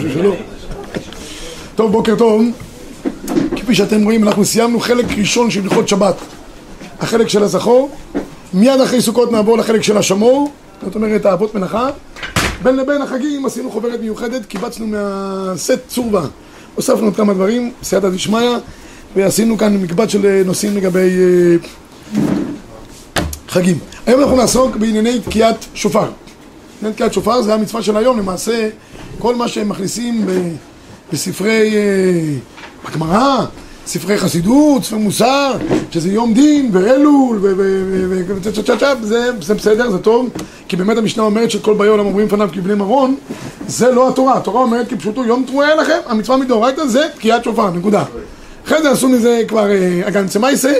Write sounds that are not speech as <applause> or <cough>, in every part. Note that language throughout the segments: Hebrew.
משהו שלא. טוב, בוקר טוב. כפי שאתם רואים, אנחנו סיימנו חלק ראשון של הלכות שבת. החלק של הזכור. מיד אחרי סוכות נעבור לחלק של השמור, זאת אומרת האבות מנחה. בין לבין החגים עשינו חוברת מיוחדת, קיבצנו מהסט צורבה. הוספנו עוד כמה דברים, סייעתא דשמיא, ועשינו כאן מקבץ של נושאים לגבי אה, חגים. היום אנחנו נעסוק בענייני תקיעת שופר. עניין תקיעת שופר זה המצווה של היום, למעשה כל מה שהם מכניסים בספרי, אה, בגמרא, ספרי חסידות, ספרי מוסר, שזה יום דין ואלול זה בסדר, זה טוב כי באמת המשנה אומרת שכל באי עולם אומרים לפניו כבני מרון זה לא התורה, התורה אומרת כפשוטו יום תרועה לכם, המצווה מדאורייתא זה תקיעת שופר, נקודה. אחרי זה עשו מזה כבר אגן צמייסה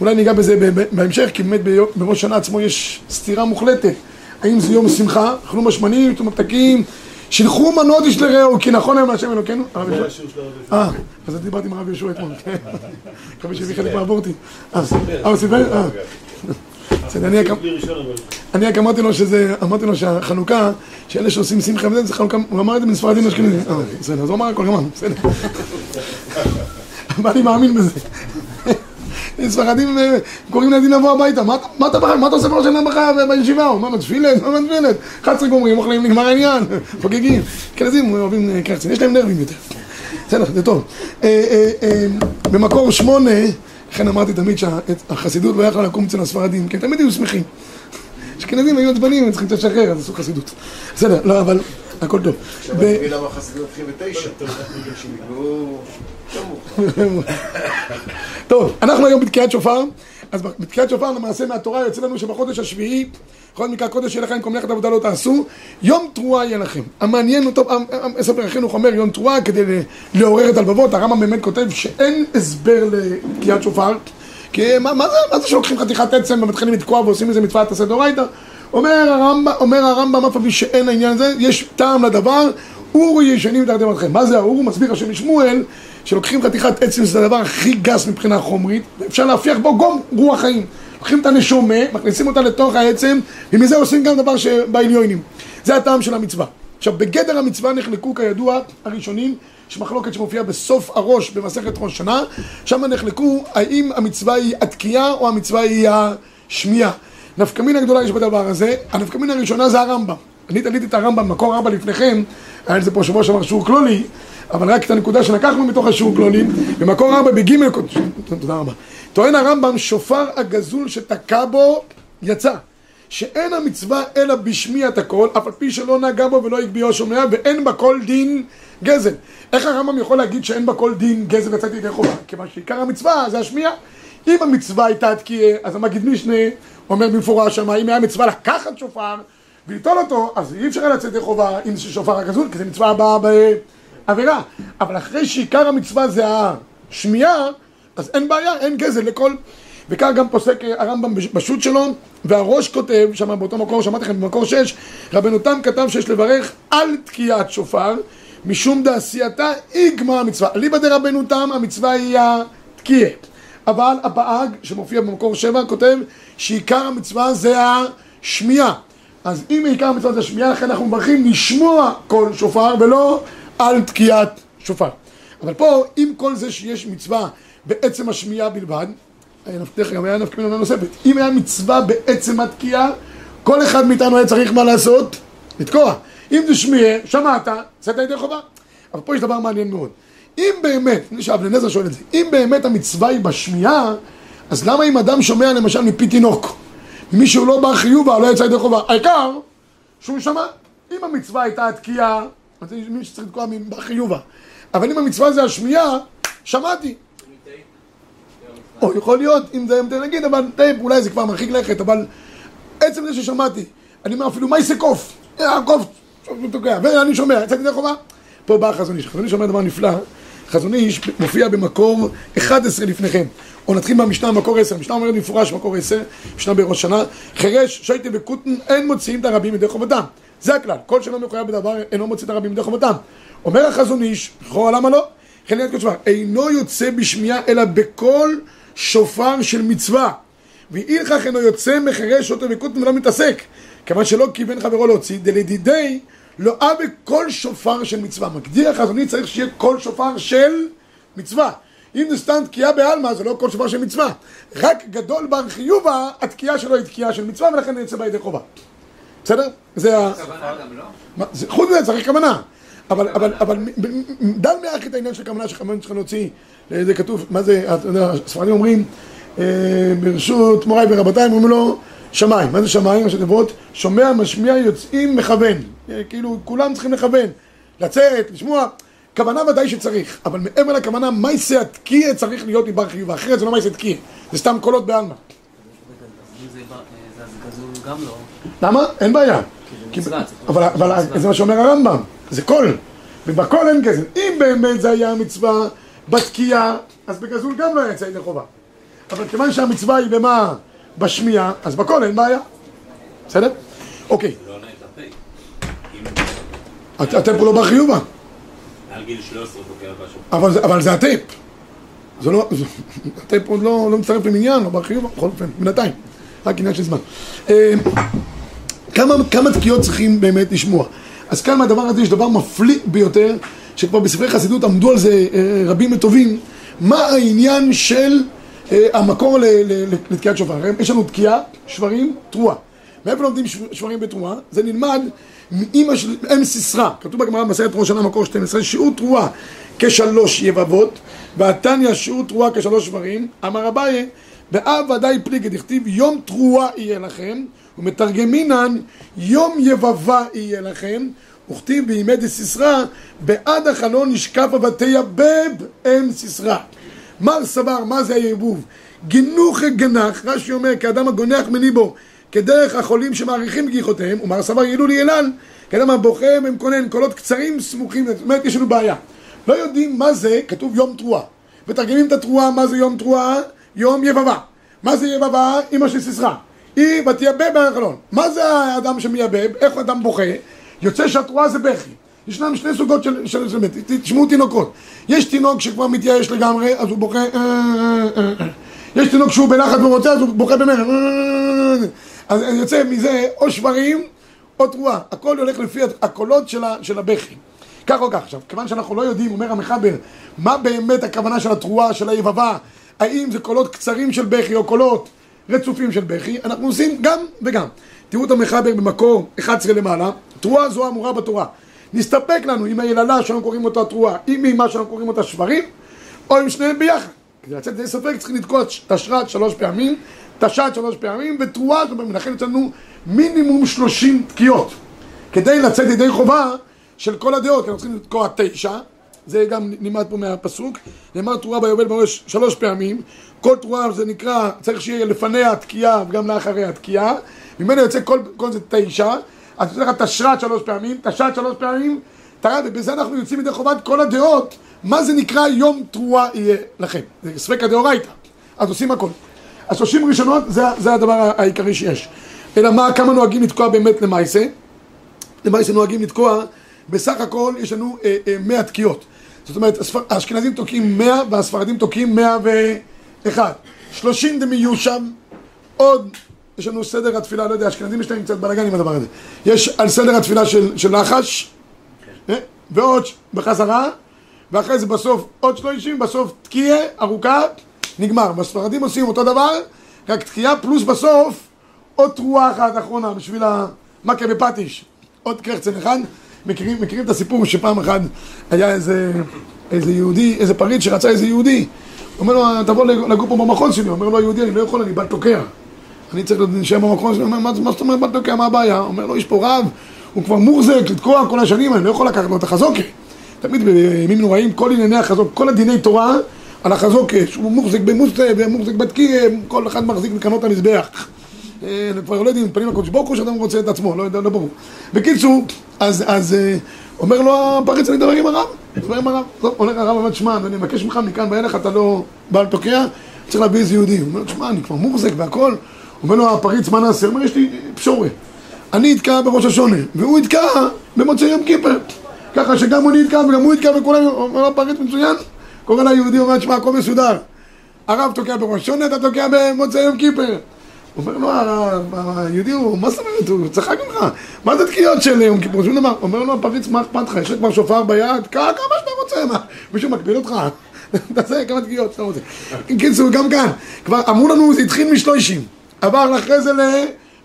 אולי ניגע בזה בהמשך כי באמת בראש שנה עצמו יש סתירה מוחלטת האם זה יום שמחה, אכלו משמנים, תומתקים שילחו מנות איש לרעהו, כי נכון היום להשם אלוקינו. אה, אז דיברתי עם הרב יהושע אתמול, כן. <laughs> מקווה שהביא חלק מהבורטי. אה, הוא סיפר? אה. אני רק אמרתי לו שזה, אמרתי לו שהחנוכה, שאלה שעושים שמחה וזה, זה חנוכה, הוא אמר את זה מספרדים <laughs> אשכנזים. אה, בסדר, אז הוא אמר הכל גמרנו, בסדר. <laughs> אבל אני מאמין בזה. ספרדים אה, קוראים לילדים לבוא הביתה, מה אתה בחר? מה אתה עושה בראש השנה בישיבה? הוא אומר, תפילת, מה תפילת? 11 גומרים, אוכלים, נגמר העניין, <laughs> חוגגים. אשכנזים אוהבים קרצים, יש להם נרבים יותר. בסדר, זה טוב. אה, אה, במקור שמונה, לכן אמרתי תמיד שהחסידות לא יכלה לקום אצל הספרדים, כי תמיד היו שמחים. <laughs> אשכנזים היו עצבנים, הם צריכים לשחרר, אז עשו חסידות. בסדר, לא, אבל הכל טוב. עכשיו אני מבין למה החסידות התחיל בתשע. <laughs> <laughs> טוב, אנחנו היום בתקיעת שופר, אז בתקיעת שופר למעשה מהתורה יוצא לנו שבחודש השביעי, בכל מקרא קודש יהיה לכם, כל מלאכת עבודה לא תעשו, יום תרועה יהיה לכם. המעניין הוא טוב, ספר החינוך אומר יום תרועה כדי לעורר את הלבבות, הרמב"ם באמת כותב שאין הסבר לתקיעת שופר, כי מה, מה, זה, מה זה שלוקחים חתיכת עצם ומתחילים לתקוע ועושים איזה מצוות עשה דאורייתא? אומר הרמב"ם, אומר הרמב"ם אף על שאין העניין הזה, יש טעם לדבר, אורו ישנים תחתם אתכם. מה זה האור? מסביר השם משמואל שלוקחים חתיכת עצם, זה הדבר הכי גס מבחינה חומרית, ואפשר להפיח בו גום רוח חיים. לוקחים את הנשומה, מכניסים אותה לתוך העצם, ומזה עושים גם דבר שבעליונים. זה הטעם של המצווה. עכשיו, בגדר המצווה נחלקו כידוע הראשונים, יש מחלוקת שמופיעה בסוף הראש במסכת ראש שנה, שם נחלקו האם המצווה היא התקיעה או המצווה היא השמיעה. נפקמין הגדולה יש בדבר הזה, הנפקמין הראשונה זה הרמב"ם. אני תליתי את הרמב"ם, מקור ארבע לפניכם, היה לזה פה שבוע שעבר שיעור כלולי, אבל רק את הנקודה שלקחנו מתוך השיעור כלולים, במקור ארבע בגימל תודה רבה. טוען הרמב"ם, שופר הגזול שתקע בו, יצא. שאין המצווה אלא בשמיעת הכל, אף על פי שלא נגע בו ולא הגביהו שומע, ואין בה כל דין גזל. איך הרמב"ם יכול להגיד שאין בה כל דין גזל לצאת ידי חובה? כיוון שעיקר המצווה זה השמיעה. אם המצווה הייתה תקיעה, אז המגיד משנה אומר במפורש שמה, אם היה מצווה לקחת שופר וליטול אותו, אז אי אפשר לצאת ידי חובה אם שופר הגזול, כי זה מצווה הבאה עבירה, אבל אחרי שעיקר המצווה זה השמיעה, אז אין בעיה, אין גזל לכל... וכך גם פוסק הרמב"ם בשו"ת שלו, והראש כותב, שם באותו מקור, שמעתי לכם במקור 6, רבנו תם כתב שיש לברך על תקיעת שופר, משום דעשייתה איגמה המצווה. אליבא דרבנו תם, המצווה היא התקיעה. אבל הבאג, שמופיע במקור 7, כותב שעיקר המצווה זה השמיעה. אז אם עיקר המצווה זה השמיעה, לכן אנחנו מברכים לשמוע כל שופר ולא על תקיעת שופר. אבל פה, עם כל זה שיש מצווה בעצם השמיעה בלבד, דרך אגב, היה נפקא מינה נוספת, אם היה מצווה בעצם התקיעה, כל אחד מאיתנו היה צריך מה לעשות? לתקוע. אם זה שמיעה, שמעת, צאת ידי חובה. אבל פה יש דבר מעניין מאוד. אם באמת, אבן נזר שואל את זה, אם באמת המצווה היא בשמיעה, אז למה אם אדם שומע למשל מפי תינוק, מישהו לא בר חיובה, לא יצא ידי חובה, העיקר שהוא שמע. אם המצווה הייתה התקיעה, אז מי שצריך לתקוע בחיובה. אבל אם המצווה זה השמיעה, שמעתי. או יכול להיות, אם זה אמצעי נגיד, אבל טייפ אולי זה כבר מרחיק לכת, אבל עצם זה ששמעתי, אני אומר אפילו, מה יעשה קוף? הקוף, תוקע, ואני שומע, יצאתי דרך חובה. פה בא החזון איש, החזון איש אומר דבר נפלא, חזון איש מופיע במקור 11 לפניכם. או נתחיל מהמשנה במקור 10, המשנה אומרת במפורש במקור 10, משנה בראש שנה, חירש, שייטה וקוטן, אין מוציאים את הרבים מידי חובתם. זה הכלל, כל שלא מחויב בדבר אינו מוציא את הרבים מידי חובתם. אומר החזון איש, לכאורה למה לא? חלק כתובה, אינו יוצא בשמיעה אלא בקול שופר של מצווה. ואי לכך אינו יוצא מחירש אותו וקוטן ולא מתעסק. כיוון שלא כיוון חברו להוציא, דלדידי לא אבה כל שופר של מצווה. מגדיר החזוני צריך שיהיה כל שופר של מצווה. אם זה סתם תקיעה בעלמא, זה לא כל שופר של מצווה. רק גדול בר חיובה, התקיעה שלו היא תקיעה של מצווה, ולכן בה ידי חובה. בסדר? זה ה... מה, זה- חוץ מזה צריך כוונה. אבל, אבל, אבל, דל מעט את העניין של כוונה שכוונה צריכה להוציא, אה, זה כתוב, מה זה, אתה יודע, הספרדים אומרים, אה, ברשות מוריי ורבותיי, אומרים לו, שמיים, מה זה שמיים? ראשי תיבות, שומע, משמיע, יוצאים, מכוון. אה, כאילו, כולם צריכים לכוון, לצאת, לשמוע. כוונה ודאי שצריך, אבל מעבר לכוונה, מייסה התקיע צריך להיות מבר חיוב, אחרת זה לא מייסה תקיע, זה סתם קולות בעלמא. לא. למה? אין בעיה. אבל. זה מה שאומר הרמב"ם, זה קול. ובקול אין גזל. אם באמת זה היה מצווה בתקיעה, אז בגזול גם לא היה יצא ידי חובה. אבל כיוון שהמצווה היא במה? בשמיעה, אז בקול אין בעיה. בסדר? אוקיי. לא עונה את הפה. אם הט- הטייפ הוא לא בר חיובה, גיל 13 תוקע משהו. אבל, זה- הטייפ. זה לא... הטייפ עוד לא, לא מצטרף למניין, לא בר חיובה, בכל אופן, בינתיים. רק עניין של זמן. אה, כמה, כמה תקיעות צריכים באמת לשמוע? אז כאן מהדבר הזה יש דבר מפליא ביותר, שכבר בספרי חסידות עמדו על זה אה, רבים וטובים, מה העניין של אה, המקור לתקיעת שופר. יש לנו תקיעה, שברים, תרועה. מאיפה לומדים שברים בתרועה? זה נלמד מאמא של אם סיסרא, כתוב בגמרא במסכת ראש שנה מקור 12, שיעור תרועה כשלוש יבבות, והתניא שיעור תרועה כשלוש שברים, אמר אביי, ואב ודאי פליגי דכתיב יום תרועה יהיה לכם, ומתרגמינן יום יבבה יהיה לכם, וכתיב בימי דסיסרא, בעד החלון נשקפה ותייבב אם סיסרא. מר סבר, מה זה היבוב? גינוך גנח, רש"י אומר, כאדם הגונח מליבו, כדרך החולים שמעריכים גיחותיהם, ומר סבר ילול ילן, כאדם הבוכה ומקונן, קולות קצרים סמוכים, זאת אומרת, יש לנו בעיה. לא יודעים מה זה, כתוב יום תרועה. מתרגמים את התרועה, מה זה יום תרועה? יום יבבה. מה זה יבבה? אמא של סיסרא. היא ותייבב בחלון. מה זה האדם שמייבב? איך אדם בוכה? יוצא שהתרועה זה בכי. ישנם שני סוגות של, של, של, תשמעו תינוקות. יש תינוק שכבר מתייאש לגמרי, אז הוא בוכה... אה, אה, אה. יש תינוק שהוא בלחץ ורוצה, אז הוא בוכה במרד. אז יוצא מזה או שברים או תרועה. הכל הולך לפי הקולות של, ה, של הבכי. כך או כך. עכשיו, כיוון שאנחנו לא יודעים, אומר המחבר, מה באמת הכוונה של התרועה, של היבבה, האם זה קולות קצרים של בכי או קולות רצופים של בכי, אנחנו עושים גם וגם. תראו את המחבר במקור 11 למעלה, תרועה זו אמורה בתורה. נסתפק לנו עם היללה שאנחנו קוראים אותה תרועה, עם מה שאנחנו קוראים אותה שברים, או עם שניהם ביחד. כדי לצאת ידי ספק צריכים לתקוע תשרת שלוש פעמים, תשת שלוש פעמים, ותרועה, זאת אומרת, לכן יוצא לנו מינימום 30 תקיעות. כדי לצאת ידי חובה של כל הדעות, כי אנחנו צריכים לתקוע תשע, זה גם נלמד פה מהפסוק, נאמר תרועה ביובל בראש שלוש פעמים, כל תרועה זה נקרא, צריך שיהיה לפניה התקיעה וגם לאחריה התקיעה, ממנו יוצא כל, כל זה תשע, אז יוצא לך תשרת שלוש פעמים, תשת שלוש פעמים, תרד, ובזה אנחנו יוצאים ידי חובת כל הדעות, מה זה נקרא יום תרועה יהיה לכם, זה ספקא דאורייתא, אז עושים הכל. השלושים ראשונות זה, זה הדבר העיקרי שיש. אלא מה, כמה נוהגים לתקוע באמת למעשה? למעשה נוהגים לתקוע, בסך הכל יש לנו אה, אה, 100 תקיעות. זאת אומרת, האשכנזים תוקעים 100 והספרדים תוקעים 101. 30 דמיושב, עוד, יש לנו סדר התפילה, לא יודע, האשכנזים יש להם קצת בלאגן עם הדבר הזה. יש על סדר התפילה של, של לחש, אה, ועוד בחזרה, ואחרי זה בסוף עוד 30, בסוף תקיעה ארוכה, נגמר. בספרדים עושים אותו דבר, רק תקיעה פלוס בסוף עוד תרועה אחת אחרונה בשביל המכה בפטיש. עוד קרחצן אחד. מכירים, מכירים את הסיפור שפעם אחת היה איזה, איזה יהודי, איזה פריט שרצה איזה יהודי. אומר לו, תבוא לגור פה במחוז שלי. אומר לו, היהודי, אני לא יכול, אני בל תוקע. אני צריך להישאר במחוז שלי. אומר, מה, מה זאת אומרת בל תוקע, מה הבעיה? אומר לו, יש פה רב, הוא כבר מוחזק לתקוע כל השנים, אני לא יכול לקחת לו את החזוקה. תמיד בימים נוראים, כל ענייני החזוק, כל הדיני תורה על החזוקה, שהוא מוחזק במוסטה ומוחזק בתקיע, כל אחד מחזיק מקרנות המזבח. אה, כבר לא יודעים, פנים לקודש ברוך הוא שאדם רוצה את עצמו, לא יודע, לא ברור. בקיצור, אז, אז אה, אומר לו הפריץ, אני אדבר עם הרב, מדבר עם הרב. טוב, הולך הרב, אומר, שמע, אני מבקש ממך מכאן ואילך, אתה לא בעל תוקע, צריך להביא איזה יהודי. הוא אומר שמע, אני כבר מוחזק והכל. אומר לו הפריץ, מה נעשה? הוא אומר, יש לי פשורה. אני אתקע בראש השונה, והוא יתקע במוצאי יום כיפר. ככה שגם אני אתקע וגם הוא יתקע וכולם, אומר לו הפריץ מצוין. קורא ליהודי, אומר, שמע, הכל מסודר. הרב תוקע בראש השונה, אתה תוקע במוצאי יום כיפר. אומר לו, היהודי הוא, מה זאת אומרת, הוא צחק ממך, מה זה תקיעות של יום כיפור, שום דבר. אומר לו הפריץ, מה אכפת לך, יש לך כבר שופר ביד, קרא כמה שאתה רוצה, מה, מישהו מקביל אותך? <laughs> תעשה כמה תקיעות שאתה רוצה. קיצור, גם כאן, כבר אמרו לנו, זה התחיל משלושים, עבר אחרי זה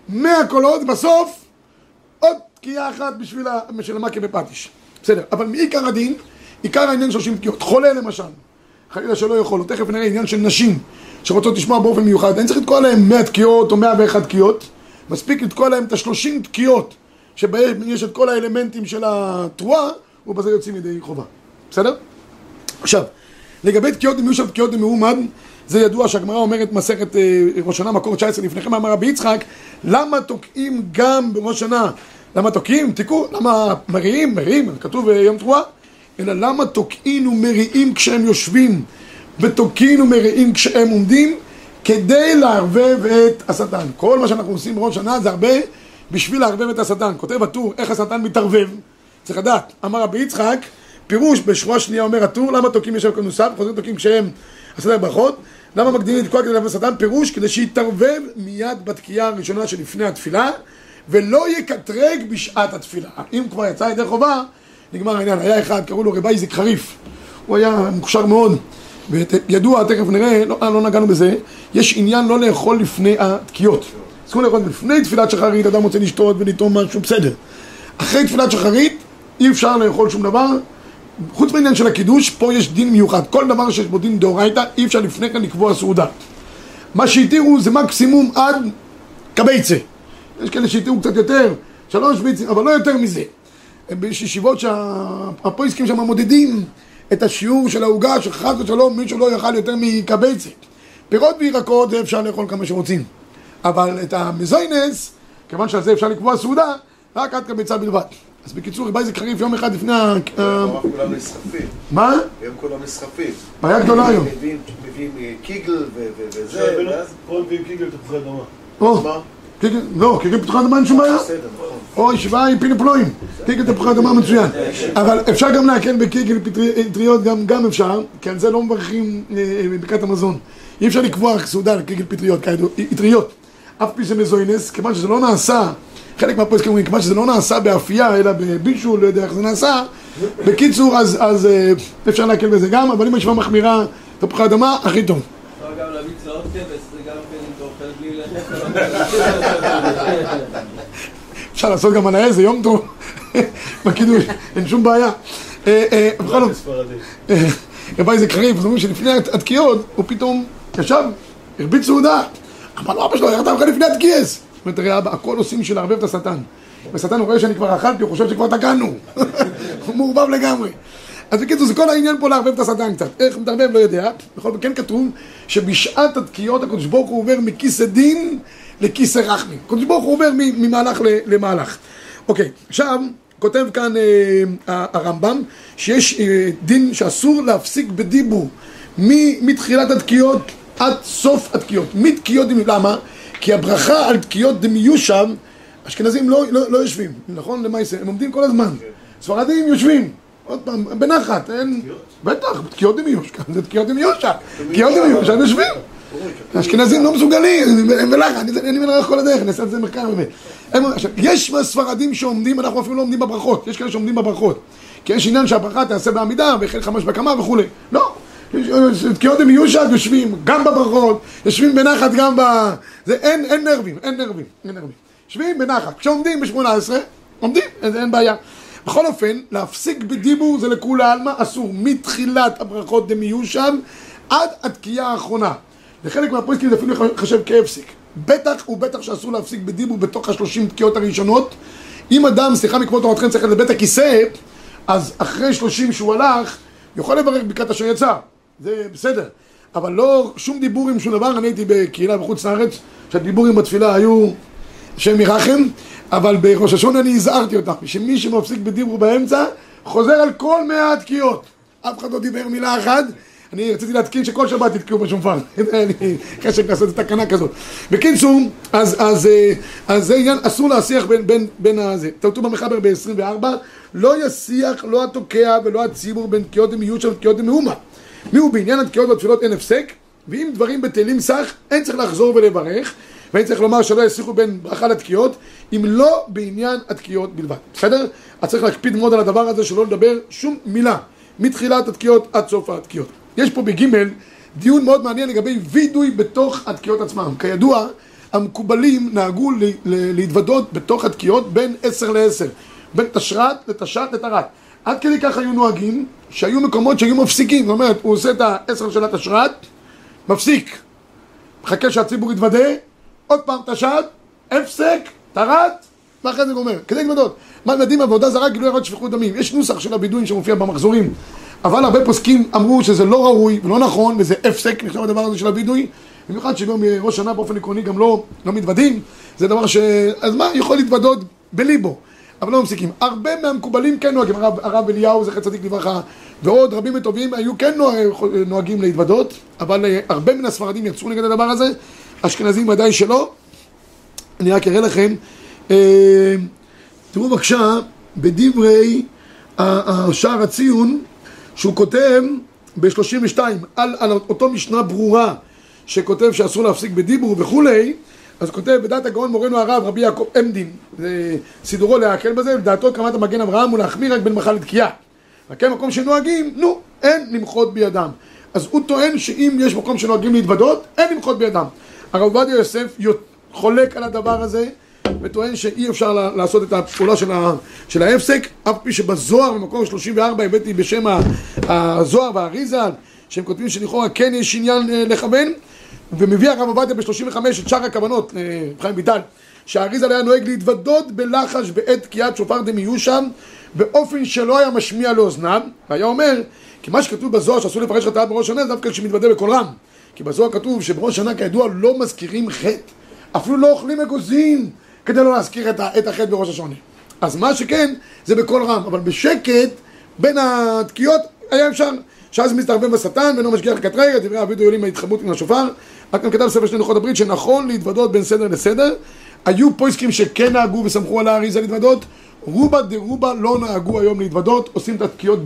למאה קולות, בסוף עוד תקיעה אחת בשביל ה- של המכה בפטיש. בסדר, אבל מעיקר הדין, עיקר העניין 30 תקיעות. חולה למשל, חלילה שלא יכול, תכף נראה עניין של נשים שרוצות לשמוע באופן מיוחד. אני צריך לתקוע להם 100 תקיעות או 101 תקיעות, מספיק לתקוע להם את ה-30 תקיעות שבהם יש את כל האלמנטים של התרועה, ובזה יוצאים ידי חובה. בסדר? עכשיו, לגבי תקיעות דמיושב תקיעות דמאומד, זה ידוע שהגמרא אומרת מסכת אה, ראש שנה מקור 19 לפניכם, אמר רבי יצחק, למה תוקעים גם בראש שנה? למה תוקעים? תיקעו, למה מריעים? מריעים, כתוב אה, יום תרועה, אלא למה תוקעים ומריעים כשהם יושבים, ותוקעים ומריעים כשהם עומדים, כדי לערבב את השטן. כל מה שאנחנו עושים בראש שנה זה הרבה בשביל לערבב את השטן. כותב הטור איך השטן מתערבב, צריך לדעת, אמר רבי יצחק, פירוש בשורה שנייה אומר הטור, למה תוקעים ישר כל נוסף, חוזרים תוקעים כשהם עשרה ברכות, למה מקדימים לתקוע כדי לערבב השטן, פירוש כדי שיתערבב מיד בתקיעה הראשונה שלפני התפילה, ולא יקטרג בשעת התפילה. אם כבר יצא ידי חובה, נגמר העניין. היה אחד, קראו לו רבי אייזיק חריף, הוא היה מוכשר מאוד, וידוע, תכף נראה, לא, לא נגענו בזה, יש עניין לא לאכול לפני התקיעות. צריכים לאכול לפני תפילת שחרית, אדם רוצה לשתות ולטעום משהו, בסדר. אחרי תפילת שחרית, אי אפשר לאכול שום דבר. חוץ מהעניין של הקידוש, פה יש דין מיוחד. כל דבר שיש בו דין דאורייתא, אי אפשר לפני כן לקבוע סעודה. מה שהתירו זה מקסימום עד קבייצה. יש כאלה שהתירו קצת יותר, שלוש ביצים, אבל לא יותר מזה. יש ישיבות שהפויסקים שם מודדים את השיעור של העוגה, שחס ושלום מישהו לא יאכל יותר מקבייצה. פירות וירקות זה אפשר לאכול כמה שרוצים. אבל את המזוינס, כיוון שעל זה אפשר לקבוע סעודה, רק עד קבייצה בלבד. אז בקיצור, רבי איזק חריף יום אחד לפני ה... כולם נסחפים. מה? היום כולם נסחפים. בעיה גדולה היום. מביאים- אה, קיגל וזה, ואז... פה מביאים קיגל תפוחי אדמה. קיגל- לא, קיגל פתוחה אדמה אין שום בעיה. נכון. או ישיבה עם פילי פלואים. קיגל תפוחי אדמה מצוין. אבל אפשר גם להקל פטרי- פטריות, גם אפשר, כי על זה לא מברכים אה, בברכת המזון. אי אפשר לקבוע סעודה על קיגל פטריות, כידוע, פטריות. אף פי שמזוינס, כיוון שזה לא נעשה, חלק מהפועסקים אומרים, כיוון שזה לא נעשה באפייה, אלא בבישול, לא יודע איך זה נעשה, בקיצור, אז, אז אה, אפשר להקל בזה גם, אבל אם הישיבה מחמירה תפוחי אדמה, הכי טוב. אפשר גם להביא צלעות כבש, זה גם כן אם אתה אוכל בלי לחם. אפשר לעשות גם על העז, זה יום טוב, בקידוש, אין שום בעיה. אה, אה, בכל ספרדי. אה, רבי איזק חריף, אז אומרים שלפני התקיעות, הוא פתאום ישב, הרביץ סעודה. אמר לו, אבא שלו, איך אתה אוכל לפני התקיעס? זאת אומרת, תראה אבא, הכל עושים בשביל לערבב את השטן. והשטן רואה שאני כבר אכלתי, הוא חושב שכבר תקענו. <laughs> הוא מעורבב לגמרי. אז בקיצור, זה כל העניין פה לערבב את השטן קצת. איך מתערבב, לא יודע. בכל זאת, כן כתוב שבשעת התקיעות הקדוש ברוך הוא עובר מכיסא דין לכיסא רחמים. הקדוש ברוך הוא עובר ממהלך למהלך. אוקיי, עכשיו, כותב כאן אה, הרמב"ם, שיש אה, דין שאסור להפסיק בדיבור מתחילת התקיעות עד סוף התקיעות. מתקיעות דמי, למה? כי הברכה על תקיעות דמיושב, אשכנזים לא, לא, לא יושבים, נכון? למעשה, הם עומדים כל הזמן. ספרדים יושבים. עוד פעם, בנחת, אין... בטח, תקיעות דמיוש, כאן <laughs> זה תקיעות דמיושה. תקיעות דמיושה, הם יושבים. האשכנזים לא מסוגלים, הם בלחץ, אני מלך כל הדרך, אני אעשה על זה מחקר באמת. יש ספרדים שעומדים, אנחנו אפילו לא עומדים בברכות, יש כאלה שעומדים בברכות. כי יש עניין שהברכה תעשה בעמידה, והחל חמש בקמה וכולי. לא, תקיעות הם יהיו שם, יושבים גם בברכות, יושבים בנחת גם ב... זה אין, אין נרבים, אין נרבים, אין נרבים. יושבים בנחת. כשעומדים ב-18, עומדים, אין בעיה. בכל אופן, להפסיק בדיבור זה לכולי עלמא אסור, מתחילת הברכות דמיושב עד התקיעה האחרונה. לחלק מהפריסקים זה אפילו חשב כהפסיק. בטח ובטח שאסור להפסיק בדיבור בתוך השלושים תקיעות הראשונות. אם אדם, סליחה מכבוד תורתכם, צריך לבית הכיסא, אז אחרי שלושים שהוא הלך, יכול לברך ברכת אשר יצא. זה בסדר. אבל לא שום דיבור עם שום דבר, אני הייתי בקהילה בחוץ לארץ, שהדיבורים בתפילה היו השם ירחם, אבל בראש השונה אני הזהרתי אותך, שמי שמפסיק בדיבור באמצע, חוזר על כל מאה התקיעות. אף אחד לא דיבר מילה אחת. אני רציתי להתקין שכל שבת יתקעו בשופר. לי חשק לעשות את התקנה כזאת. בקיצור, אז, אז, אה, אז זה עניין, אסור להסיח בין, בין, בין הזה. כתוב במחבר ב-24, לא יסיח לא התוקע ולא הציבור בין תקיעות דמיושה ותקיעות דמאומה. מי הוא בעניין התקיעות והתפילות אין הפסק, ואם דברים בטלים סך, אין צריך לחזור ולברך, ואני צריך לומר שלא יסיחו בין ברכה לתקיעות, אם לא בעניין התקיעות בלבד, בסדר? אז צריך להקפיד מאוד על הדבר הזה שלא לדבר שום מילה מתחילת התקיעות עד סוף התקיעות. יש פה בגימל דיון מאוד מעניין לגבי וידוי בתוך התקיעות עצמם. כידוע, המקובלים נהגו להתוודות בתוך התקיעות בין עשר לעשר, בין תשרת לתשת לתרת. עד כדי כך היו נוהגים שהיו מקומות שהיו מפסיקים, זאת אומרת, הוא עושה את העשר של התשרת, מפסיק, מחכה שהציבור יתוודה, עוד פעם תשת, הפסק, תרת, ואחרי זה גומר, כדי להתוודות. מה מדהים עבודה זרה גילוי עריות שפיכות דמים. יש נוסח של הבידויים שמופיע במחזורים, אבל הרבה פוסקים אמרו שזה לא ראוי ולא נכון, וזה הפסק, נחשב הדבר הזה של הבידוי, במיוחד שגם ראש שנה באופן עקרוני גם לא, לא מתוודים, זה דבר ש... אז מה, יכול להתוודות בליבו, אבל לא מפסיקים. הרבה מהמקובלים כן נוהגים, הרב, הרב אליהו, זכר צדיק לברכה, ועוד רבים וטובים היו כן נוהג, נוהגים להתוודות, אבל אה, הרבה מן הספרדים יצאו נגד הדבר הזה, אשכנזים ודאי שלא. אני רק אראה לכם, אה, תראו בבקשה, בדברי שער הציון, שהוא כותב ב-32 על, על אותו משנה ברורה שכותב שאסור להפסיק בדיבור וכולי, אז כותב בדעת הגאון מורנו הרב רבי יעקב עמדין, סידורו להקל בזה, לדעתו קמת המגן אברהם הוא להחמיר רק בין מחל לתקיעה. רק אין מקום שנוהגים, נו, אין למחות בידם. אז הוא טוען שאם יש מקום שנוהגים להתוודות, אין למחות בידם. הרב עובדיה יוסף חולק על הדבר הזה וטוען שאי אפשר לעשות את הפעולה של, ה, של ההפסק, אף פי שבזוהר במקום 34 הבאתי בשם הזוהר והאריזל, שהם כותבים שלכאורה כן יש עניין אה, לכוון, ומביא הרב עובדיה ב-35 את שאר הכוונות, אה, חיים ויטל, שהאריזל היה נוהג להתוודות בלחש בעת תקיעת שופר דמיושם באופן שלא היה משמיע לאוזניו, והיה אומר, כי מה שכתוב בזוהר שאסור לפרש חטאה בראש זה דווקא כשמתוודה בקול רם, כי בזוהר כתוב שבראש שנה כידוע לא מזכירים חטא, אפילו לא אוכלים אגוזים כדי לא להזכיר את, החטא בראש השונה. אז מה שכן, זה בקול רם, אבל בשקט, בין התקיעות, היה אפשר, שאז מסתרבב השטן, ואינו משגיח לקטריה, דברי אבידו יולים ההתחברות מן השופר. רק גם כתב ספר שני לוחות הברית, שנכון להתוודות בין סדר לסדר. היו פויסקים שכן נהגו וסמכו על האריזה להתוודות, רובה דרובה לא נהגו היום להתוודות, עושים את התקיעות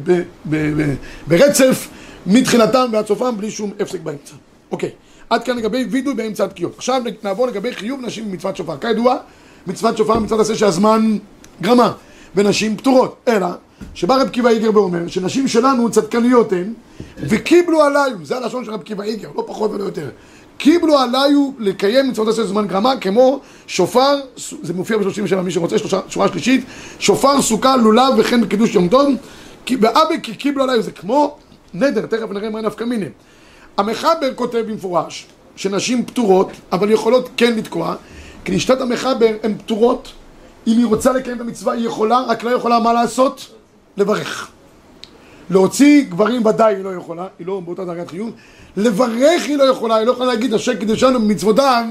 ברצף, מתחילתם ועד סופם, בלי שום הפסק באמצע. אוקיי, עד כאן לגבי וידוי באמצע התקיעות. עכשיו נעבור לגבי חיוב נשים במצוות שופר. כידוע, מצוות שופר מצוות עשה שהזמן גרמה, ונשים פטורות. אלא, שבא רב קיבא איגר ואומר, שנשים שלנו צדקניות הן, וקיבלו עליו, זה הלשון של רב קיבא איגר, לא פחות ולא יותר. קיבלו עליו לקיים מצוות עשה זמן גרמה, כמו שופר, זה מופיע ב-37 מי שרוצה, שלושה, שורה שלישית, שופר, סוכה, לולב וכן בקידוש יום טוב, כי קיבלו עליו, זה כמו נדר, תכף נראה מה נפקא מיני. המחבר כותב במפורש שנשים פטורות, אבל יכולות כן לתקוע, כי לשתת המחבר הן פטורות, אם היא רוצה לקיים את המצווה היא יכולה, רק לא יכולה מה לעשות? לברך. להוציא גברים ודאי היא לא יכולה, היא לא באותה דרגת חיוב, לברך היא לא יכולה, היא לא יכולה להגיד השם קידשנו במצוותיו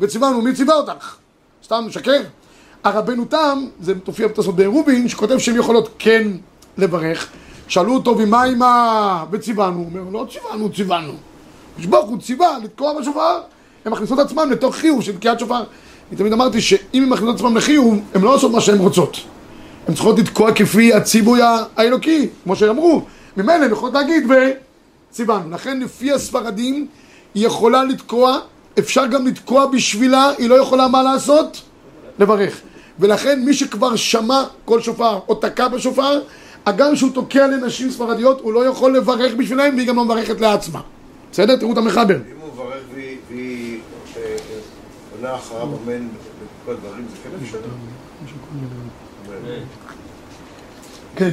וציוונו, מי ציווה אותך? סתם משקר? הרבנו תם, זה מופיע בתוספות בעירובין, שכותב שהן יכולות כן לברך, שאלו אותו ומה עם ה... וציוונו, הוא אומר לא ציוונו, ציוונו. הקדוש הוא ציווה לתקוע בשופר, הן מכניסות עצמן לתוך חיוב של תקיעת שופר. אני תמיד אמרתי שאם הן מכניסות עצמן לחיוב, הן לא עושות מה שהן רוצות. הן צריכות לתקוע כפי הציווי האלוקי, כמו שאמרו. ממילא הן יכולות להגיד וציוונו. לכן לפי הספרדים היא יכולה לתקוע, אפשר גם לתקוע בשבילה, היא לא יכולה מה לעשות? לברך. ולכן מי שכבר שמע כל שופר או תקע בשופר, הגם שהוא תוקע לנשים ספרדיות, הוא לא יכול לברך בשבילם והיא גם לא מברכת לעצמה. בסדר? תראו את המחבר. אם הוא מברך והיא- אה, אה, עונה אחריו אמן בכל הדברים, זה כן אפשרי? כן,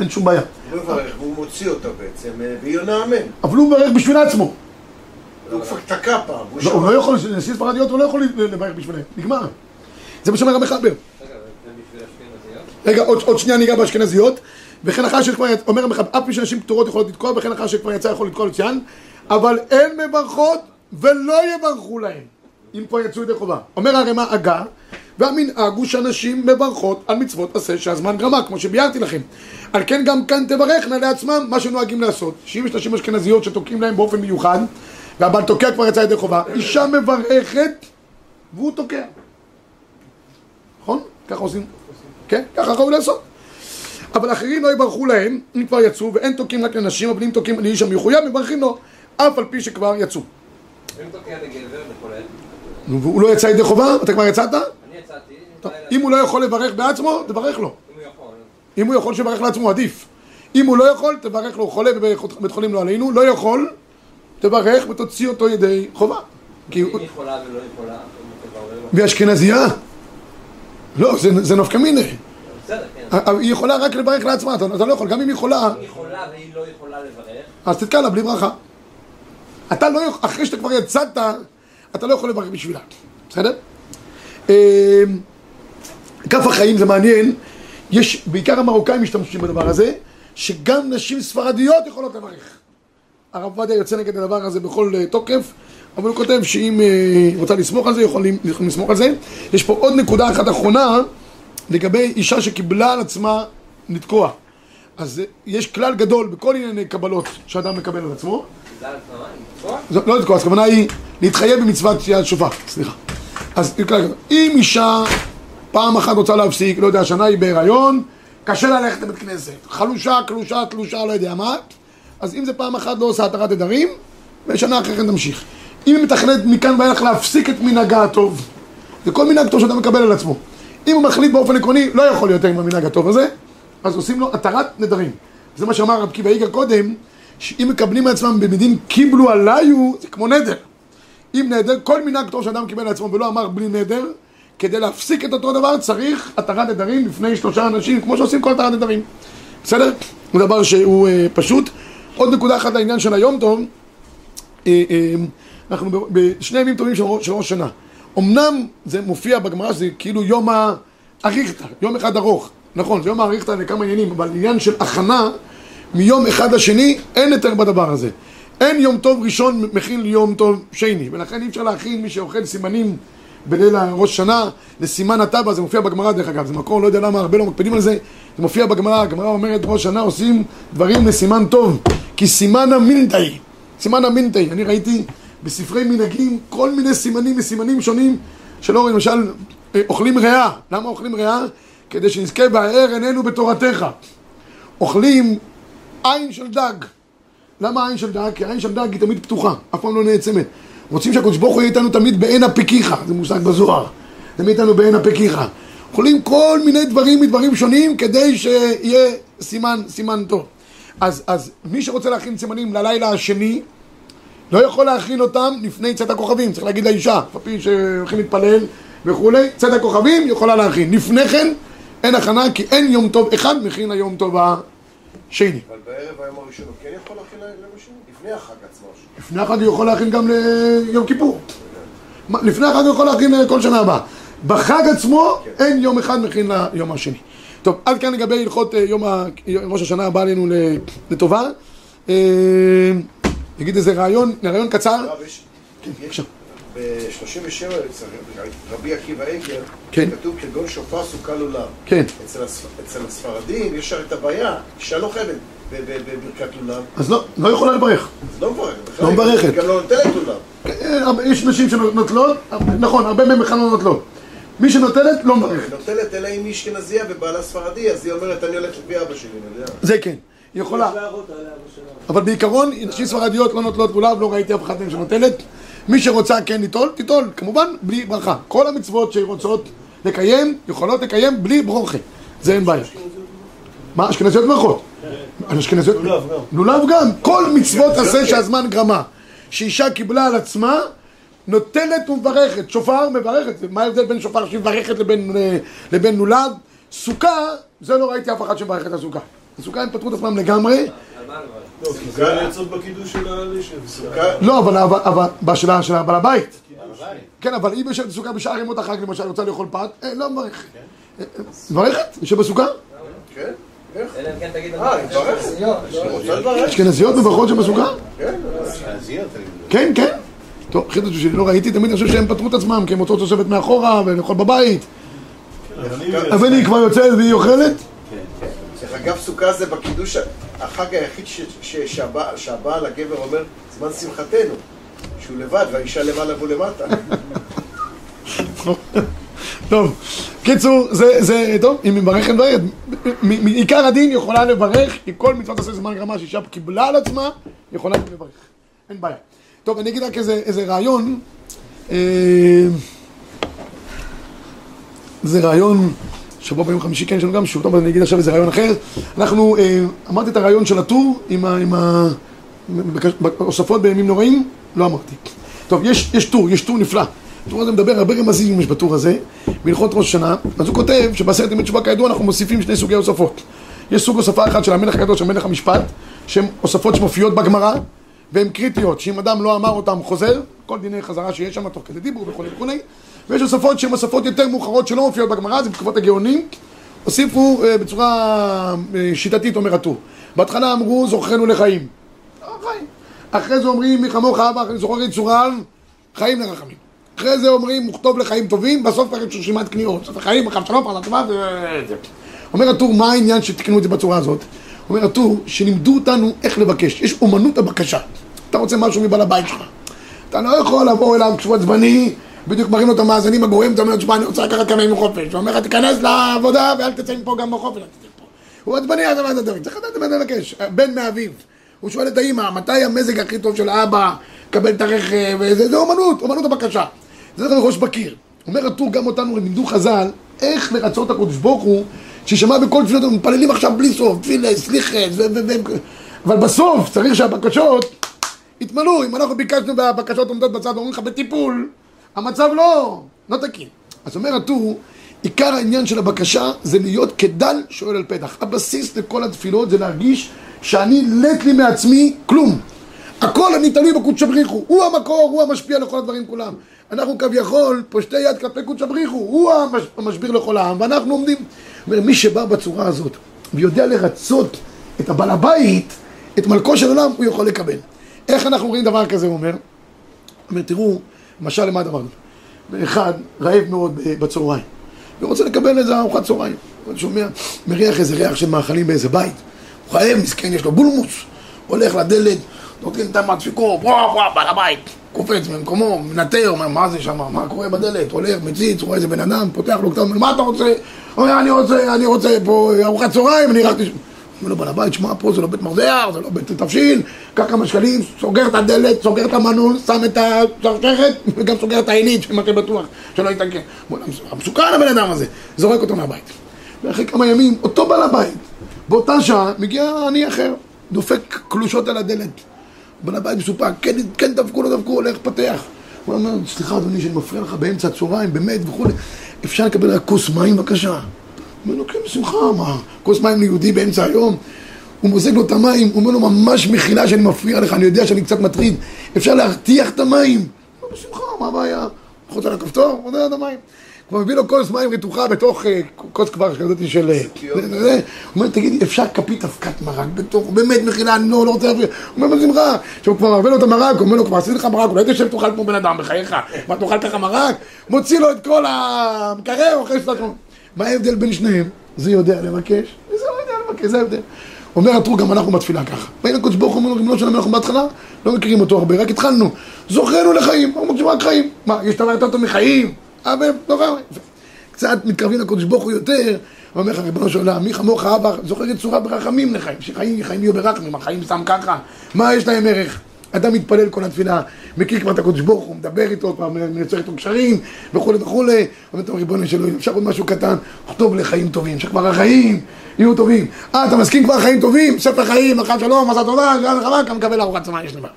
אין שום בעיה. הוא מברך והוא מוציא אותה בעצם, אה, והיא עונה אמן. אבל הוא מברך בשביל עצמו. הוא כבר תקע פעם, הוא לא. לא יכול, נשים ספרדיות הוא לא יכול לברך בשבילם. נגמר. זה מה שאומר המחבר. רגע, זה בשביל אשכנזיות? רגע, עוד, עוד שנייה ניגע באשכנזיות. וכן אחר שכבר יצא, אומר המחבר, אף פי שנשים פטורות יכולות לתקוע, וכן אחר שכבר יצא יכול לתקוע לציין, אבל אין מברכות ולא יברכו להם, אם כבר יצאו ידי חובה. אומר הרמ"א הגה, והמנהג הוא שאנשים מברכות על מצוות עשה שהזמן גרמה, כמו שביארתי לכם. על כן גם כאן תברכנה לעצמם מה שנוהגים לעשות. שאם יש נשים אשכנזיות שתוקעים להם באופן מיוחד, והבעל תוקע כבר יצא ידי חובה, אישה מברכת והוא תוקע. נכון? ככה עושים? כן? ככה ראוי לעשות. אבל אחרים לא יברכו להם, אם כבר יצאו, ואין תוקעים רק לנשים, אבל אם תוקעים לאיש המחויב, מברכים לו, אף על פי שכבר יצאו. אם תוקע לגבר נו, והוא לא יצא ידי חובה? אתה כבר יצאת? אני יצאתי. אם הוא לא יכול לברך בעצמו, תברך לו. אם הוא יכול. אם הוא יכול שיברך לעצמו, עדיף. אם הוא לא יכול, תברך לו, חולה בבית חולים לא עלינו, לא יכול, תברך ותוציא אותו ידי חובה. כי. אם היא יכולה ולא יכולה, לו. באשכנזייה? לא, זה, זה נפקא מיני. כן. היא יכולה רק לברך לעצמה, אתה, לא יכול, גם אם היא יכולה, היא יכולה והיא לא יכולה לברך, אז תתקע לה בלי ברכה. אתה לא יכול, אחרי שאתה כבר יצאת, אתה לא יכול לברך בשבילה, בסדר? אה, כף החיים זה מעניין, יש, בעיקר המרוקאים משתמשים בדבר הזה, שגם נשים ספרדיות יכולות לברך. הרב עובדיה יוצא נגד הדבר הזה בכל אה, תוקף, אבל הוא כותב שאם אה, רוצה לסמוך על זה, יכולים יכולים לסמוך על זה. יש פה עוד נקודה אחת אחרונה, לגבי אישה שקיבלה על עצמה לתקוע. אז אה, יש כלל גדול בכל ענייני קבלות שאדם מקבל על עצמו. לא לתקוע, אז הכוונה היא להתחייב במצוות תקיעת שופר, סליחה. אז. אם אישה פעם אחת רוצה להפסיק, לא יודע, השנה היא בהיריון, קשה לה ללכת לבית כנסת. חלושה, קלושה, תלושה, לא יודע מה. אז אם זה פעם אחת לא עושה התרת נדרים, ושנה אחרי כן תמשיך. אם היא מתכננת מכאן ואילך להפסיק את מנהגה הטוב, זה כל מנהג טוב שאתה מקבל על עצמו. אם הוא מחליט באופן עקרוני, לא יכול יותר עם המנהג הטוב הזה, אז עושים לו התרת נדרים. זה מה שאמר רב קיבא איגר קודם, שאם מקבלים מעצמם במדין קיבלו עליו, זה כמו נדר. אם נדר, כל מנהג טוב שאדם קיבל לעצמו ולא אמר בלי נדר, כדי להפסיק את אותו דבר צריך התרת נדרים לפני שלושה אנשים, כמו שעושים כל התרת נדרים. בסדר? זה דבר שהוא אה, פשוט. עוד נקודה אחת לעניין של היום טוב, אה, אה, אנחנו בשני ימים טובים של ראש, של ראש שנה. אמנם זה מופיע בגמרא שזה כאילו יום האריכתא, יום אחד ארוך. נכון, זה יום האריכתא לכמה עניינים, אבל עניין של הכנה מיום אחד לשני, אין יותר בדבר הזה. אין יום טוב ראשון מכין ליום טוב שני, ולכן אי אפשר להכין מי שאוכל סימנים בליל ראש שנה לסימן הטבע, זה מופיע בגמרא דרך אגב, זה מקור, לא יודע למה הרבה לא מקפידים על זה, זה מופיע בגמרא, הגמרא אומרת ראש שנה עושים דברים לסימן טוב, כי סימן המינטאי, סימן המינטאי, אני ראיתי בספרי מנהגים כל מיני סימנים וסימנים שונים שלא, למשל, אה, אוכלים ריאה, למה אוכלים ריאה? כדי שנזכה בהאר עינינו בתורתך. אוכלים עין של דג. למה עין של דג? כי עין של דג היא תמיד פתוחה, אף פעם לא נעצמת. רוצים שהקדוש ברוך הוא יהיה איתנו תמיד בעין הפיקיך, זה מושג בזוהר. תמיד איתנו בעין הפיקיך. אוכלים כל מיני דברים מדברים שונים כדי שיהיה סימן, סימן טוב. אז, אז מי שרוצה להכין סימנים ללילה השני, לא יכול להכין אותם לפני צאת הכוכבים, צריך להגיד לאישה, אף על פי שהולכים להתפלל וכולי, צאת הכוכבים יכולה להכין. לפני כן אין הכנה כי אין יום טוב אחד מכין ליום טוב השני. אבל בערב היום הראשון הוא כן יכול להכין השני? לפני החג עצמו. לפני החג הוא יכול להכין גם ליום כיפור. לפני החג הוא יכול להכין אה, כל שנה הבאה. בחג עצמו אין יום אחד מכין ליום השני. טוב, עד כאן לגבי הלכות אה, יום ה... ראש השנה הבא עלינו לטובה. אה, נגיד איזה רעיון, רעיון קצר. הרב, יש... בבקשה. ב-37 רבי עקיבא איגר, כן. כתוב כגון שופר סוכה לולב. כן. אצל הספ- אצל הספרדים יש את הבעיה, אישה לא חייבת בברכת לולב, אז לא, לא יכולה לברך. אז לא מברכת. לא מברכת. גם לא נוטלת לולב. אה, הרבה- יש נשים שנוטלות, נכון, הרבה מהן בכלל לא נוטלות. מי שנוטלת, לא. היא נוטלת אלא אם היא אשכנזייה ובעלה ספרדי, אז היא אומרת אני הולכת לפי אבא שלי, אני יודע. זה כן. היא יכולה. אבל בעיקרון, נשים ספרדיות לא נוטלות לולב, לא ראיתי אף אחת מהן שנוטלת. מי שרוצה כן ליטול, תיטול, כמובן בלי ברכה. כל המצוות שרוצות לקיים, יכולות לקיים בלי ברוכה. זה אין בעיה. מה, אשכנזיות ברכות? אשכנזיות... לולב גם. לולב גם. כל מצוות עשה שהזמן גרמה. שאישה קיבלה על עצמה, נוטלת ומברכת. שופר מברכת. מה ההבדל בין שופר שהיא מברכת לבין, אה, לבין לולב? סוכה, זה לא ראיתי אף אחד שמברך את הסוכה. הסוכה הם פתרו את עצמם לגמרי. לא, לא, אבל, בשאלה של בעל הבית. כן, אבל אם יושבת בסוכה בשאר ימות החג, למשל, רוצה לאכול פת, אה, לא מברך. אה, מברכת? יושב בסוכה? כן? איך? אלא אם כן תגיד... אה, היא מברכת. אשכנזיות מברכות שבסוכה? כן. כן, כן. טוב, חידוש שלי, לא ראיתי, תמיד אני חושב שהם פתרו את עצמם, כי הם רוצות לשבת מאחורה ולאכול בבית. אבל היא כבר יוצאת והיא אוכלת? אגב, סוכה זה בקידוש החג היחיד שהבעל הגבר, אומר, זמן שמחתנו. שהוא לבד והאישה למעלה והוא למטה. <laughs> טוב, קיצור, זה, זה, טוב, אם היא מברכת, מברכת. מעיקר הדין יכולה לברך, כי כל מצוות עשה זמן גרמה שאישה קיבלה על עצמה, יכולה לברך. אין בעיה. טוב, אני אגיד רק איזה, איזה רעיון, אה, זה רעיון, שבוע ביום חמישי כן יש לנו גם שיעור, טוב, אני אגיד עכשיו איזה רעיון אחר. אנחנו, אה, אמרתי את הרעיון של הטור עם ה- עם ה- בהוספות בימים נוראים, לא אמרתי. טוב, יש טור, יש טור נפלא. הטור הזה מדבר, הרבה רמזים יש בטור הזה, בהלכות ראש השנה, אז הוא כותב שבעשרת ימי תשובה כידוע אנחנו מוסיפים שני סוגי הוספות. יש סוג הוספה אחת של המלך הקדוש, של מלך המשפט, שהן הוספות שמופיעות בגמרא, והן קריטיות, שאם אדם לא אמר אותן חוזר, כל דיני חזרה שיש שם, תוך כדי דיבור וכולי וכולי, ויש הוספות שהן הוספות יותר מאוחרות שלא מופיעות בגמרא, זה בתקופות הגאונים, הוסיפו אה, בצורה אה, שיטתית, אומר הטור. בהתחלה אמרו זוכרנו לחיים. חיים. אחרי זה אומרים מי כמוך אבא, זוכר יצורן, חיים לרחמים. אחרי זה אומרים מוכתוב לחיים טובים, בסוף כבר יש רשימת קניעות. סוף החיים, חם שלום, פרנסה טובה וזה. אומר הטור, מה העניין שתקנו את זה בצורה הזאת? אומר הטור, שלימדו אותנו איך לבקש. יש אומנות הבקשה. אתה רוצה משהו מבעל הבית שלך. אתה לא יכול לבוא אליו כשהוא עצבני, בדיוק מראים לו את המאזנים הגבוהים, אתה אומר, תשמע, אני רוצה לקחת כמה ימים חופש. הוא אומר לך, תיכנס לעבודה ואל תצא מפה גם בחופש. הוא עצבני, אז מה אתה מדבר? צריך לדעת מה לבקש. בן מאביו. הוא שואל את האמא, מתי המזג הכי טוב של האבא, קבל את הרכב, זה אומנות, אומנות הבקשה. זה צריך ראש בקיר. אומר הטור, גם אותנו לימדו חז"ל, איך לרצות הקדוש ברוך הוא, שישמע בכל תפילות, מתפללים עכשיו בלי סוף, תפילה, סליחה. אבל בסוף צריך שהבקשות יתמלאו. אם אנחנו ביקשנו והבקשות עומדות בצד ואומרים לך בטיפול, המצב לא, לא תקין. אז אומר הטור, עיקר העניין של הבקשה זה להיות כדל שואל על פתח. הבסיס לכל התפילות זה להרגיש שאני לט לי מעצמי כלום. הכל אני תלוי בקודש הבריחו, הוא המקור, הוא המשפיע לכל הדברים כולם. אנחנו כביכול פושטי יד כלפי קודש הבריחו, הוא המש, המשביר לכל העם, ואנחנו עומדים. מי שבא בצורה הזאת ויודע לרצות את הבעל הבית, את מלכו של עולם, הוא יכול לקבל. איך אנחנו רואים דבר כזה, הוא אומר? הוא אומר, תראו, משל למה הזה? אחד רעב מאוד בצהריים, ורוצה לקבל איזה ארוחת צהריים. הוא שומע, מריח איזה ריח של מאכלים באיזה בית. הוא רעב, מסכן, יש לו בולמוס. הולך לדלת, נותן את המדפיקו, וואו וואו, בעל הבית. קופץ ממקומו, מנטר, אומר, מה זה שם, מה קורה בדלת? הולך, מציץ, רואה איזה בן אדם, פותח לו כתב, מה אתה רוצה? אומר, אני רוצה, אני רוצה פה ארוחת צהריים, אני רק... אומר לו, בעל הבית, שמע, פה זה לא בית מרזח, זה לא בית תבשיל, קח כמה שקלים, סוגר את הדלת, סוגר את המנעול, שם את השרשרת, <laughs> וגם סוגר את העינית, שמה שבטוח, שלא יתעקר. מסוכן הבן אדם הזה, זורק אותו מהבית. ואחרי כמה ימים, אותו בעל הבית, באותה שעה, מגיע עני אחר, דופק קלושות על הדלת. בעל הבית מסופק, כן, כן דפקו, לא דפקו, הולך, פתח. הוא אומר, סליחה אדוני שאני מפריע לך באמצע הצהריים, באמת וכולי, אפשר לקבל רק כוס מים בבקשה? אומר לו, כן, בשמחה, מה, כוס מים ליהודי באמצע היום? הוא מוזג לו את המים, הוא אומר לו, ממש מחילה שאני מפריע לך, אני יודע שאני קצת מטריד, אפשר להרתיח את המים? הוא אומר, בשמחה, מה הבעיה? לוחץ על הכפתור, הוא לו את המים. כבר מביא לו כוס מים רתוחה בתוך אה, כוס כבר כזאת של... אה. הוא אומר, תגידי, אפשר כפית אבקת מרק בתוך, באמת מחילה, אני לא לא רוצה להפריע. הוא אומר, בשמחה. עכשיו הוא כבר מביא לו את המרק, הוא אומר לו, כבר עשיתי לך מרק, אולי תשב תאכל כמו בן אדם, בחייך. מה, תאכל ככה מרק? מוציא לו את כל המקרר, אוכל שאתה... מה ההבדל בין שניהם? זה יודע לבקש, וזה לא יודע לבקש, זה ההבדל. אומר הטור, גם אנחנו בתפילה ככה. באים לקדוש ברוך הוא, אומרים לו, ריבונו של עולם, אנחנו בהתחלה לא מכירים אותו הרבה, רק התחלנו. זוכרנו לחיים, מבקשים רק חיים. מה, יש דבר יותר טוב מחיים? אבל, לא חייב. קצת מתקרבים לקדוש ברוך הוא יותר, אומר לך, ריבונו של עולם, מי כמוך אבא, זוכר את צורה ברחמים לחיים, שחיים חיים יהיו ברחמים, החיים סתם ככה, מה יש להם ערך? אדם מתפלל כל התפילה, מכיר כבר את הקדוש ברוך הוא, מדבר איתו, כבר מייצר איתו קשרים, וכולי וכולי, אומר טוב, ריבונו של עולם, אפשר עוד משהו קטן, כתוב לחיים טובים, שכבר החיים יהיו טובים. אה, אתה מסכים כבר חיים טובים? ספר חיים, מלכת שלום, עשה תודה, גלל וחבק, מקבל ארוחת צמאה, יש למה.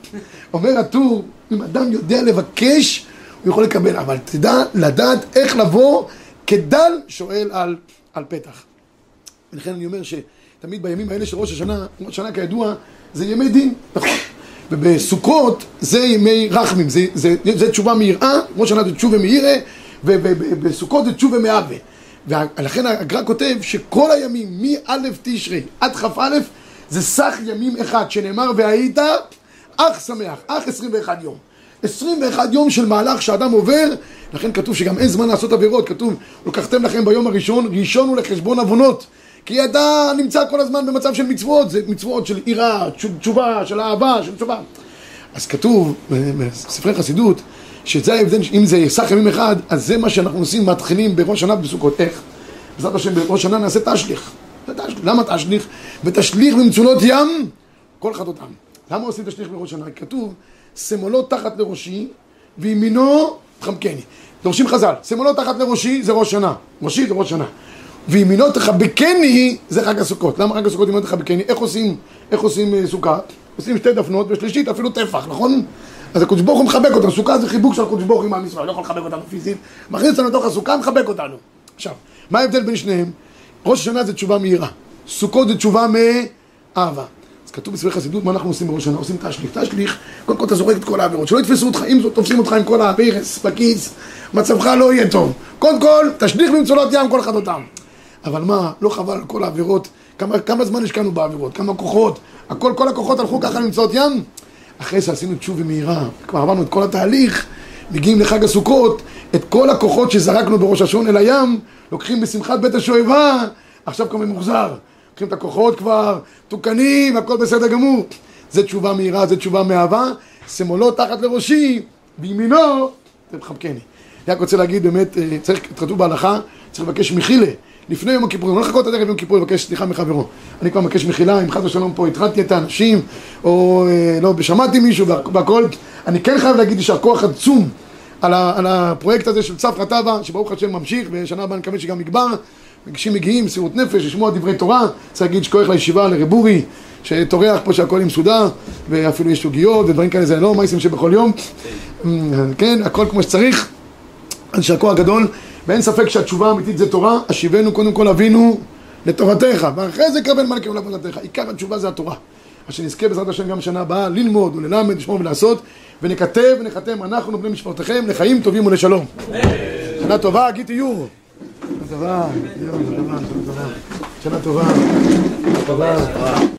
אומר הטור, אם אדם יודע לבקש, הוא יכול לקבל, אבל תדע לדעת איך לבוא כדל שואל על, על פתח. ולכן אני אומר שתמיד בימים האלה של ראש השנה, ראש השנה כידוע, זה ימי דין, נכון. ובסוכות זה ימי רחמים, זה, זה, זה תשובה מיראה, השנה זה תשובה מיראה, ובסוכות זה תשובה מאבה. ולכן הגר"א כותב שכל הימים, מא' תשרי עד כ"א, זה סך ימים אחד, שנאמר והיית אך שמח, אך 21 יום. 21 יום של מהלך שאדם עובר, לכן כתוב שגם אין זמן לעשות עבירות, כתוב, לקחתם לכם ביום הראשון, ראשון הוא לחשבון עוונות. כי אתה נמצא כל הזמן במצב של מצוות, זה מצוות של יראה, תשובה, של אהבה, של תשובה. אז כתוב בספרי חסידות, שזה ההבדל, אם זה סך ימים אחד, אז זה מה שאנחנו עושים, מתחילים בראש שנה בסוכות. איך? בעזרת השם בראש שנה נעשה תשליך. למה תשליך? ותשליך במצולות ים כל חטאותם. למה עושים תשליך בראש שנה? כתוב, שמאלו תחת לראשי, וימינו תחמקני. דורשים חז"ל, שמאלו תחת לראשי זה ראש שנה, ראשי זה ראש שנה. וימינו תחבקני זה חג הסוכות. למה חג הסוכות ימינו תחבקני? איך עושים, איך עושים אה, סוכה? עושים שתי דפנות, ושלישית אפילו טפח, נכון? אז הקדוש ברוך הוא מחבק אותנו, סוכה זה חיבוק של הקדוש ברוך הוא עם עם ישראל, לא יכול לחבק אותנו פיזית, מכניס אותנו לתוך הסוכה, מחבק אותנו. עכשיו, מה ההבדל בין שניהם? ראש השנה זה תשובה מהירה, סוכות זה תשובה מאהבה. אז כתוב בספרי חסידות, מה אנחנו עושים בראש השנה? עושים תשליך. תשליך, קודם כל אתה זורק את כל העבירות, שלא יתפסו אותך, אם תופסים אותך עם כל האבירס בכיס, מצבך לא יהיה טוב. קודם כל, תשליך במצולות ים כל אחד אותם. אבל מה, לא חבל על כל העבירות? כמה, כמה זמן השקענו בעבירות? כמה כוחות? הכל, כל הכוחות הלכו ככה למצואות ים? אחרי שעשינו תשובה מהירה, כבר עברנו את כל התהליך, מגיעים לחג הסוכות, את כל הכוחות שזרקנו בראש השעון אל הים, לוקחים בשמחת בית השואבה, עכשיו כבר ממוחזר. לוקחים את הכוחות כבר, תוקנים, הכל בסדר גמור. זה תשובה מהירה, זה תשובה מאהבה, שמאלו תחת לראשי, בימינו, תחבקני. אני רק רוצה להגיד, באמת, אה, צריך, כתוב בהלכה, צריך לבקש מחילה. לפני יום הכיפורים, לא לחכות עד ערב יום כיפור לבקש סליחה מחברו. אני כבר מבקש מחילה, אם חס ושלום פה הטרדתי את האנשים, או אה, לא, שמעתי מישהו והכל. אני כן חייב להגיד יישר כוח עצום על, ה, על הפרויקט הזה של צפרא טבא, שברוך השם ממשיך, ושנה הבאה אני מקווה שגם יגבר. אנשים מגיעים, מסירות נפש, לשמוע דברי תורה, צריך להגיד שכוח לישיבה לרב אורי, שטורח פה שהכל עם סודר, ואפילו יש סוגיות ודברים כאלה, זה לא מייסים שבכל יום, כן, הכל כמו שצריך, אז יישר כוח גדול, ואין ספק שהתשובה האמיתית זה תורה, השיבנו קודם כל אבינו לתורתך, ואחרי זה קבל מלכי עולם עבודתך, עיקר התשובה זה התורה. אז שנזכה בעזרת השם גם שנה הבאה ללמוד וללמד, לשמור ולעשות, ונכתב ונחתם אנחנו בני משפחותיכם לחיים טובים ולשלום. שנה טובה, גיטי יור. שנה טובה, שנה טובה, שנה טובה, שנה טובה.